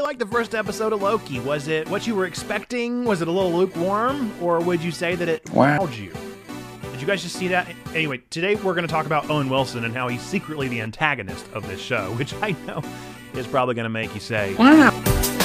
like the first episode of Loki? Was it what you were expecting? Was it a little lukewarm? Or would you say that it wowed you? Did you guys just see that? Anyway, today we're going to talk about Owen Wilson and how he's secretly the antagonist of this show, which I know is probably going to make you say, wow.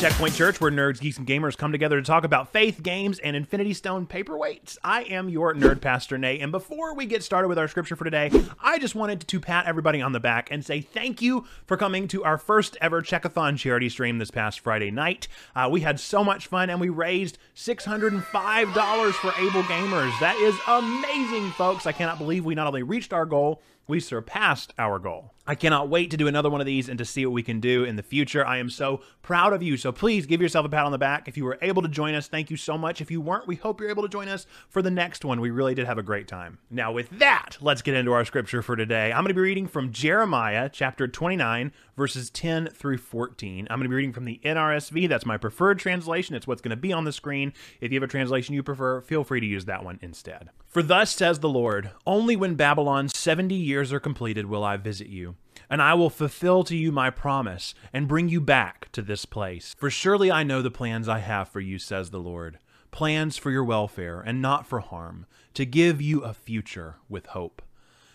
Checkpoint Church, where nerds, geeks, and gamers come together to talk about faith, games, and Infinity Stone paperweights. I am your nerd pastor, Nate, and before we get started with our scripture for today, I just wanted to pat everybody on the back and say thank you for coming to our first ever Checkathon charity stream this past Friday night. Uh, we had so much fun, and we raised $605 for Able Gamers. That is amazing, folks. I cannot believe we not only reached our goal, we surpassed our goal. I cannot wait to do another one of these and to see what we can do in the future. I am so proud of you. So please give yourself a pat on the back. If you were able to join us, thank you so much. If you weren't, we hope you're able to join us for the next one. We really did have a great time. Now, with that, let's get into our scripture for today. I'm going to be reading from Jeremiah chapter 29, verses 10 through 14. I'm going to be reading from the NRSV. That's my preferred translation. It's what's going to be on the screen. If you have a translation you prefer, feel free to use that one instead. For thus says the Lord, only when Babylon 70 years are completed will I visit you and I will fulfill to you my promise and bring you back to this place. For surely I know the plans I have for you, says the Lord plans for your welfare and not for harm, to give you a future with hope.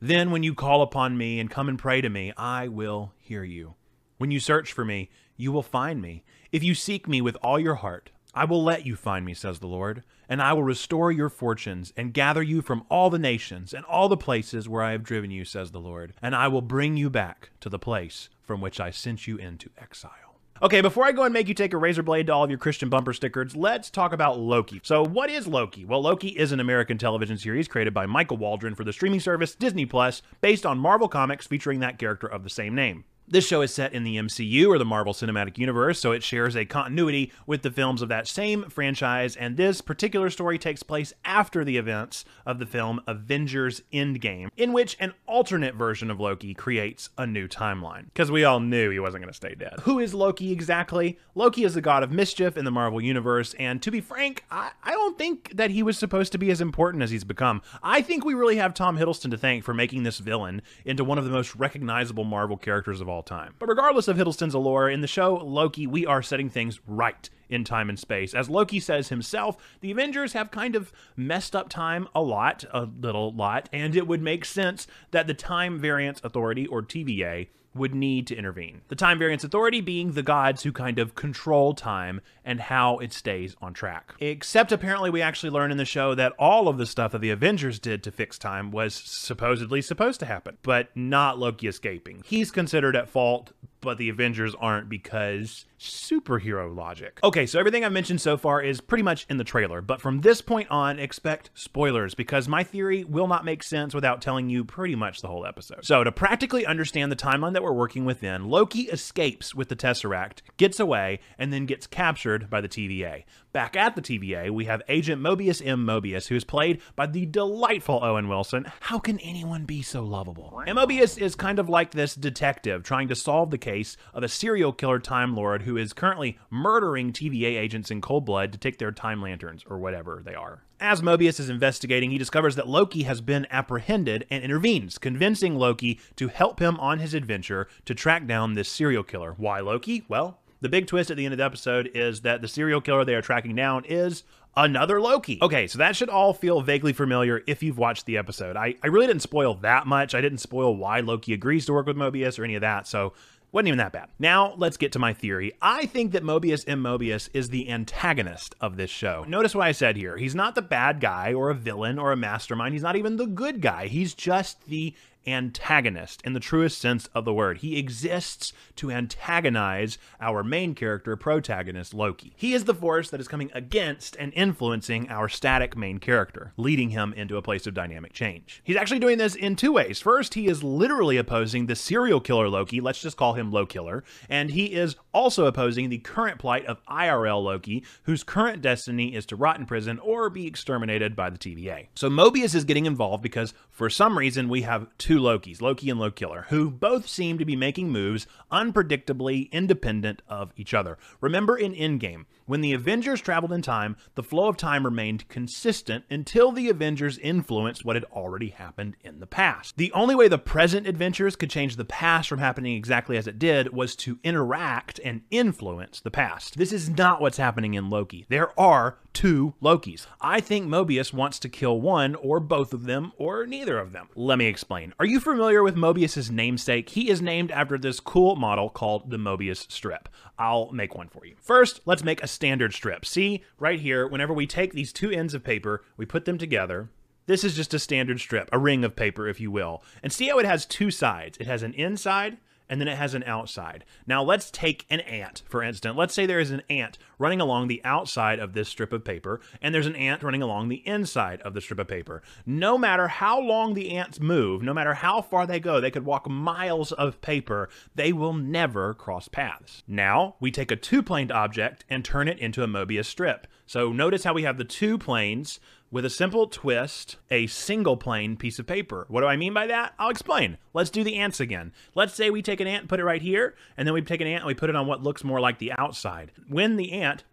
Then, when you call upon me and come and pray to me, I will hear you. When you search for me, you will find me. If you seek me with all your heart, I will let you find me, says the Lord, and I will restore your fortunes and gather you from all the nations and all the places where I have driven you, says the Lord, and I will bring you back to the place from which I sent you into exile. Okay, before I go and make you take a razor blade to all of your Christian bumper stickers, let's talk about Loki. So, what is Loki? Well, Loki is an American television series created by Michael Waldron for the streaming service Disney Plus, based on Marvel Comics featuring that character of the same name. This show is set in the MCU or the Marvel Cinematic Universe, so it shares a continuity with the films of that same franchise, and this particular story takes place after the events of the film Avengers Endgame, in which an alternate version of Loki creates a new timeline. Because we all knew he wasn't going to stay dead. Who is Loki exactly? Loki is the god of mischief in the Marvel Universe, and to be frank, I, I don't think that he was supposed to be as important as he's become. I think we really have Tom Hiddleston to thank for making this villain into one of the most recognizable Marvel characters of all all time. But regardless of Hiddleston's allure, in the show Loki, we are setting things right in time and space. As Loki says himself, the Avengers have kind of messed up time a lot, a little lot, and it would make sense that the Time Variance Authority, or TVA, would need to intervene. The Time Variance Authority being the gods who kind of control time and how it stays on track. Except apparently, we actually learn in the show that all of the stuff that the Avengers did to fix time was supposedly supposed to happen, but not Loki escaping. He's considered at fault, but the Avengers aren't because superhero logic. Okay, so everything I've mentioned so far is pretty much in the trailer, but from this point on, expect spoilers because my theory will not make sense without telling you pretty much the whole episode. So, to practically understand the timeline that we're working within, Loki escapes with the Tesseract, gets away, and then gets captured by the TVA. Back at the TVA, we have Agent Mobius M. Mobius, who is played by the delightful Owen Wilson. How can anyone be so lovable? And Mobius is kind of like this detective trying to solve the case of a serial killer Time Lord who is currently murdering TVA agents in cold blood to take their time lanterns, or whatever they are. As Mobius is investigating, he discovers that Loki has been apprehended and intervenes, convincing Loki to help him on his adventure to track down this serial killer. Why Loki? Well, the big twist at the end of the episode is that the serial killer they are tracking down is another Loki. Okay, so that should all feel vaguely familiar if you've watched the episode. I, I really didn't spoil that much. I didn't spoil why Loki agrees to work with Mobius or any of that, so wasn't even that bad. Now, let's get to my theory. I think that Mobius M. Mobius is the antagonist of this show. Notice what I said here. He's not the bad guy or a villain or a mastermind. He's not even the good guy. He's just the antagonist in the truest sense of the word. He exists to antagonize our main character, protagonist Loki. He is the force that is coming against and influencing our static main character, leading him into a place of dynamic change. He's actually doing this in two ways. First, he is literally opposing the serial killer Loki, let's just call him Low Killer, and he is also opposing the current plight of IRL Loki, whose current destiny is to rot in prison or be exterminated by the TVA. So Mobius is getting involved because for some reason we have two two Lokis, Loki and Lokiller, who both seem to be making moves unpredictably independent of each other. Remember in Endgame, when the Avengers traveled in time, the flow of time remained consistent until the Avengers influenced what had already happened in the past. The only way the present adventures could change the past from happening exactly as it did was to interact and influence the past. This is not what's happening in Loki. There are two Lokis. I think Mobius wants to kill one or both of them or neither of them. Let me explain. Are you familiar with Mobius's namesake? He is named after this cool model called the Mobius strip. I'll make one for you. First, let's make a standard strip. See, right here, whenever we take these two ends of paper, we put them together, this is just a standard strip, a ring of paper, if you will. And see how it has two sides. It has an inside and then it has an outside. Now let's take an ant, for instance. Let's say there is an ant running along the outside of this strip of paper, and there's an ant running along the inside of the strip of paper. No matter how long the ants move, no matter how far they go, they could walk miles of paper, they will never cross paths. Now, we take a two-planed object and turn it into a Mobius strip. So notice how we have the two planes with a simple twist, a single plane piece of paper. What do I mean by that? I'll explain. Let's do the ants again. Let's say we take an ant and put it right here, and then we take an ant and we put it on what looks more like the outside. When the ant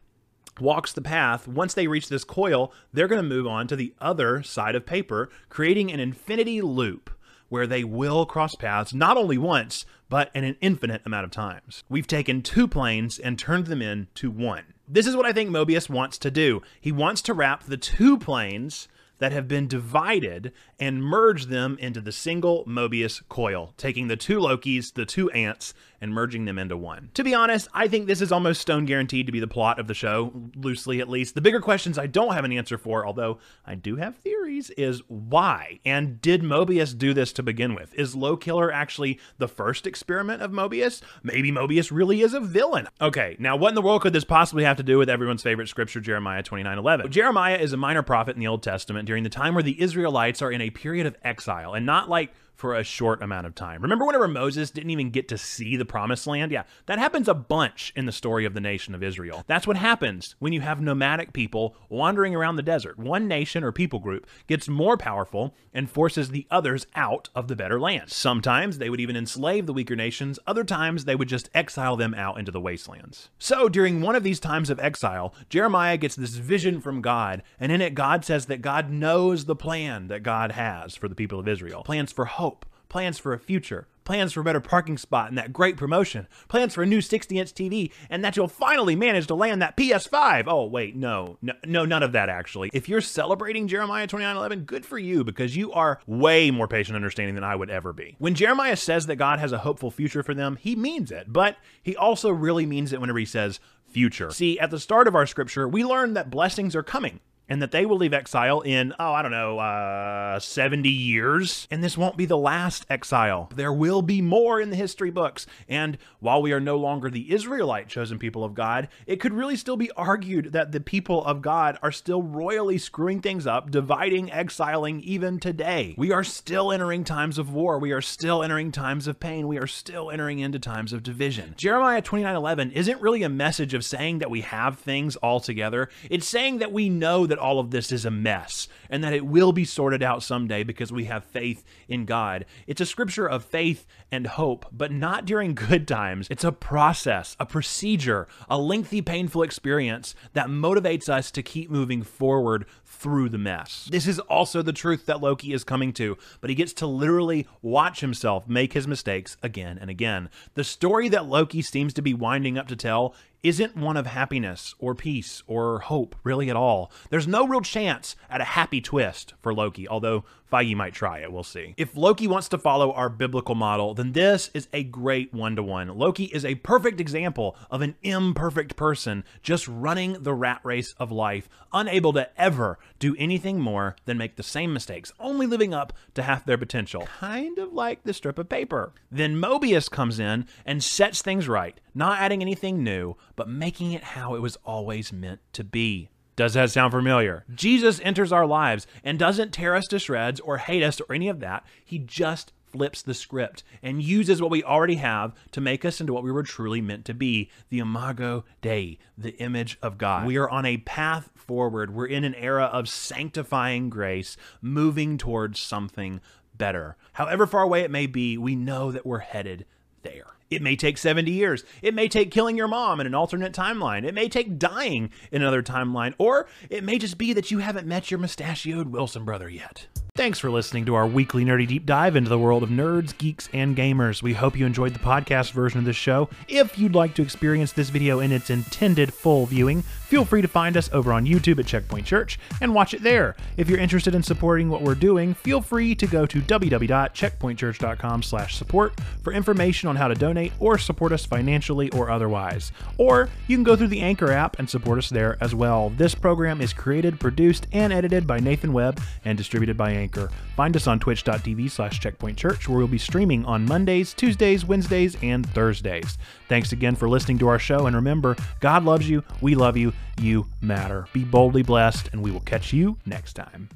walks the path, once they reach this coil, they're going to move on to the other side of paper, creating an infinity loop where they will cross paths not only once, but in an infinite amount of times. We've taken two planes and turned them into one. This is what I think Mobius wants to do. He wants to wrap the two planes that have been divided and merge them into the single Mobius coil, taking the two Lokis, the two ants, and merging them into one. To be honest, I think this is almost stone guaranteed to be the plot of the show, loosely at least. The bigger questions I don't have an answer for, although I do have theories, is why? And did Mobius do this to begin with? Is Low Killer actually the first experiment of Mobius? Maybe Mobius really is a villain. Okay, now what in the world could this possibly have to do with everyone's favorite scripture, Jeremiah 29:11? Jeremiah is a minor prophet in the Old Testament during the time where the Israelites are in a period of exile, and not like for a short amount of time. Remember whenever Moses didn't even get to see the promised land? Yeah, that happens a bunch in the story of the nation of Israel. That's what happens when you have nomadic people wandering around the desert. One nation or people group gets more powerful and forces the others out of the better land. Sometimes they would even enslave the weaker nations, other times they would just exile them out into the wastelands. So during one of these times of exile, Jeremiah gets this vision from God, and in it God says that God knows the plan that God has for the people of Israel. Plans for hope plans for a future, plans for a better parking spot and that great promotion, plans for a new 60 inch TV, and that you'll finally manage to land that PS5. Oh, wait, no, no, no, none of that actually. If you're celebrating Jeremiah 29:11, good for you because you are way more patient and understanding than I would ever be. When Jeremiah says that God has a hopeful future for them, he means it, but he also really means it whenever he says future. See, at the start of our scripture, we learn that blessings are coming and that they will leave exile in, oh, I don't know, uh, 70 years. And this won't be the last exile. There will be more in the history books. And while we are no longer the Israelite chosen people of God, it could really still be argued that the people of God are still royally screwing things up, dividing, exiling even today. We are still entering times of war. We are still entering times of pain. We are still entering into times of division. Jeremiah 29:11 isn't really a message of saying that we have things all together. It's saying that we know that all of this is a mess and that it will be sorted out someday because we have faith in God. It's a scripture of faith and hope, but not during good times. It's a process, a procedure, a lengthy, painful experience that motivates us to keep moving forward through the mess. This is also the truth that Loki is coming to, but he gets to literally watch himself make his mistakes again and again. The story that Loki seems to be winding up to tell isn't one of happiness or peace or hope really at all. There's no real chance at a happy twist for Loki, although Feige might try it, we'll see. If Loki wants to follow our biblical model, then this is a great one to one. Loki is a perfect example of an imperfect person just running the rat race of life, unable to ever do anything more than make the same mistakes, only living up to half their potential. Kind of like the strip of paper. Then Mobius comes in and sets things right, not adding anything new, but making it how it was always meant to be. Does that sound familiar? Jesus enters our lives and doesn't tear us to shreds or hate us or any of that. He just flips the script and uses what we already have to make us into what we were truly meant to be the imago Dei, the image of God. We are on a path forward. We're in an era of sanctifying grace, moving towards something better. However far away it may be, we know that we're headed there. It may take 70 years. It may take killing your mom in an alternate timeline. It may take dying in another timeline. Or it may just be that you haven't met your mustachioed Wilson brother yet. Thanks for listening to our weekly nerdy deep dive into the world of nerds, geeks, and gamers. We hope you enjoyed the podcast version of this show. If you'd like to experience this video in its intended full viewing, feel free to find us over on YouTube at Checkpoint Church and watch it there. If you're interested in supporting what we're doing, feel free to go to www.checkpointchurch.com/support for information on how to donate or support us financially or otherwise. Or you can go through the Anchor app and support us there as well. This program is created, produced, and edited by Nathan Webb and distributed by Anchor. Anchor. Find us on twitch.tv slash checkpointchurch, where we'll be streaming on Mondays, Tuesdays, Wednesdays, and Thursdays. Thanks again for listening to our show, and remember, God loves you, we love you, you matter. Be boldly blessed, and we will catch you next time.